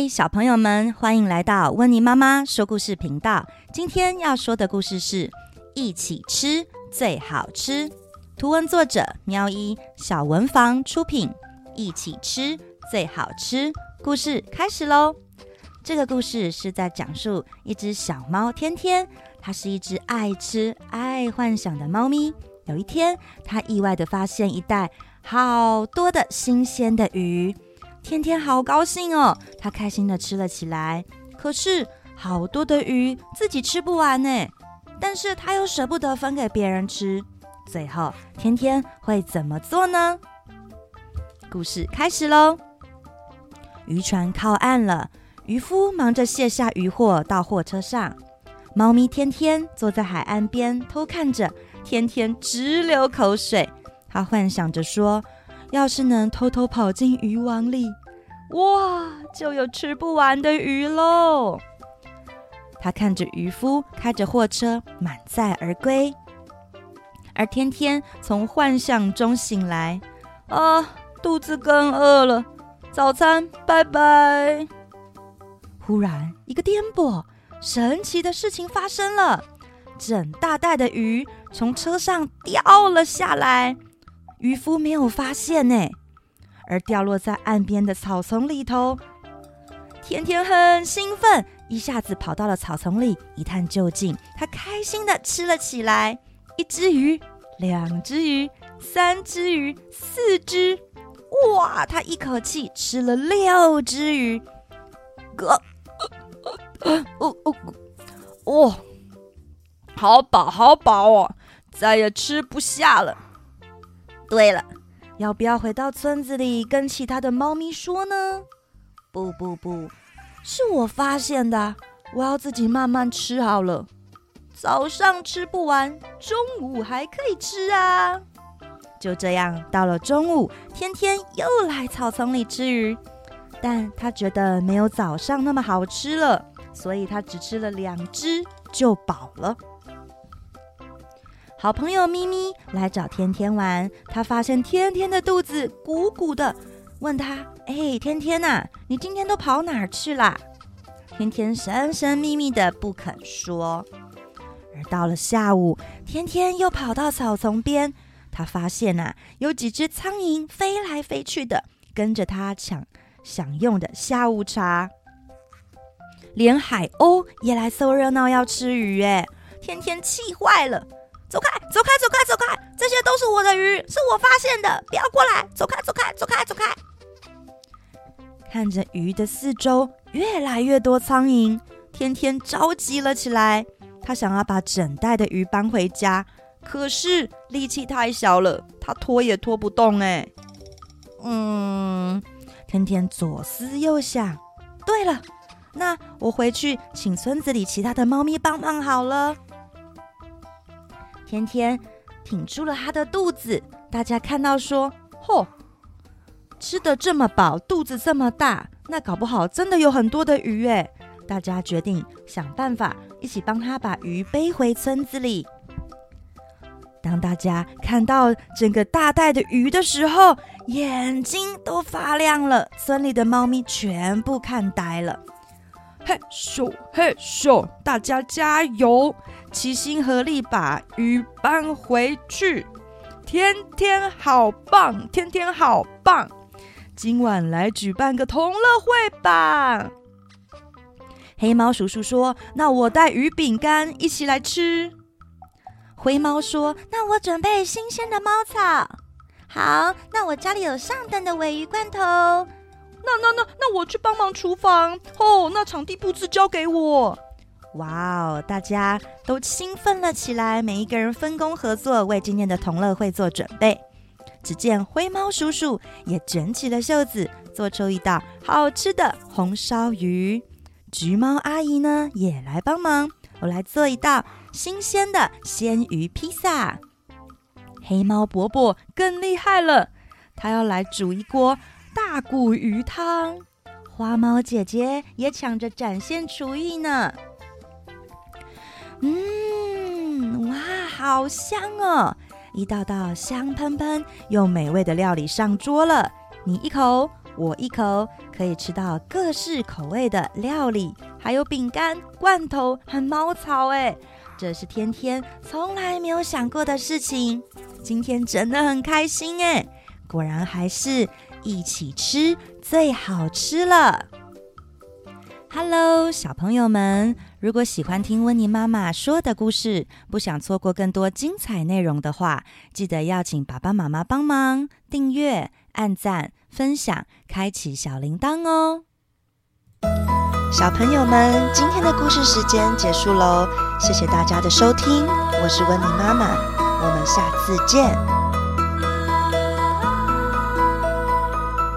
嗨，小朋友们，欢迎来到温妮妈妈说故事频道。今天要说的故事是一起吃最好吃。图文作者喵一，小文房出品。一起吃最好吃，故事开始喽。这个故事是在讲述一只小猫天天，它是一只爱吃、爱幻想的猫咪。有一天，它意外地发现一袋好多的新鲜的鱼。天天好高兴哦，他开心的吃了起来。可是好多的鱼自己吃不完呢，但是他又舍不得分给别人吃。最后，天天会怎么做呢？故事开始喽。渔船靠岸了，渔夫忙着卸下渔获到货车上。猫咪天天坐在海岸边偷看着，天天直流口水。他幻想着说。要是能偷偷跑进渔网里，哇，就有吃不完的鱼喽！他看着渔夫开着货车满载而归，而天天从幻想中醒来，啊，肚子更饿了，早餐拜拜。忽然一个颠簸，神奇的事情发生了，整大袋的鱼从车上掉了下来。渔夫没有发现呢，而掉落在岸边的草丛里头。天天很兴奋，一下子跑到了草丛里一探究竟。他开心地吃了起来，一只鱼，两只鱼，三只鱼，四只，哇！他一口气吃了六只鱼。哥，哦哦哦，哦，好饱，好饱哦，再也吃不下了。对了，要不要回到村子里跟其他的猫咪说呢？不不不，是我发现的，我要自己慢慢吃好了。早上吃不完，中午还可以吃啊。就这样，到了中午，天天又来草丛里吃鱼，但他觉得没有早上那么好吃了，所以他只吃了两只就饱了。好朋友咪咪来找天天玩，他发现天天的肚子鼓鼓的，问他：“哎，天天呐，你今天都跑哪儿去啦？”天天神神秘秘的不肯说。而到了下午，天天又跑到草丛边，他发现呐，有几只苍蝇飞来飞去的，跟着他抢享用的下午茶。连海鸥也来凑热闹要吃鱼，哎，天天气坏了。走开，走开，走开，走开！这些都是我的鱼，是我发现的，不要过来！走开，走开，走开，走开！看着鱼的四周越来越多苍蝇，天天着急了起来。他想要把整袋的鱼搬回家，可是力气太小了，他拖也拖不动。哎，嗯，天天左思右想，对了，那我回去请村子里其他的猫咪帮忙好了。天天挺住了他的肚子，大家看到说：“嚯，吃得这么饱，肚子这么大，那搞不好真的有很多的鱼诶。”大家决定想办法一起帮他把鱼背回村子里。当大家看到整个大袋的鱼的时候，眼睛都发亮了。村里的猫咪全部看呆了。嘿咻嘿咻，大家加油！齐心合力把鱼搬回去。天天好棒，天天好棒！今晚来举办个同乐会吧。黑猫叔叔说：“那我带鱼饼干一起来吃。”灰猫说：“那我准备新鲜的猫草。”好，那我家里有上等的鮪鱼罐头。那那那那我去帮忙厨房哦。那场地布置交给我。哇哦，大家都兴奋了起来，每一个人分工合作，为今天的同乐会做准备。只见灰猫叔叔也卷起了袖子，做出一道好吃的红烧鱼。橘猫阿姨呢也来帮忙，我来做一道新鲜的鲜鱼披萨。黑猫伯伯更厉害了，他要来煮一锅。大骨鱼汤，花猫姐姐也抢着展现厨艺呢。嗯，哇，好香哦！一道道香喷喷又美味的料理上桌了。你一口，我一口可以吃到各式口味的料理，还有饼干、罐头和猫草。哎，这是天天从来没有想过的事情。今天真的很开心哎，果然还是一起吃最好吃了。Hello，小朋友们，如果喜欢听温妮妈妈说的故事，不想错过更多精彩内容的话，记得要请爸爸妈妈帮忙订阅、按赞、分享、开启小铃铛哦。小朋友们，今天的故事时间结束喽，谢谢大家的收听，我是温妮妈妈，我们下次见。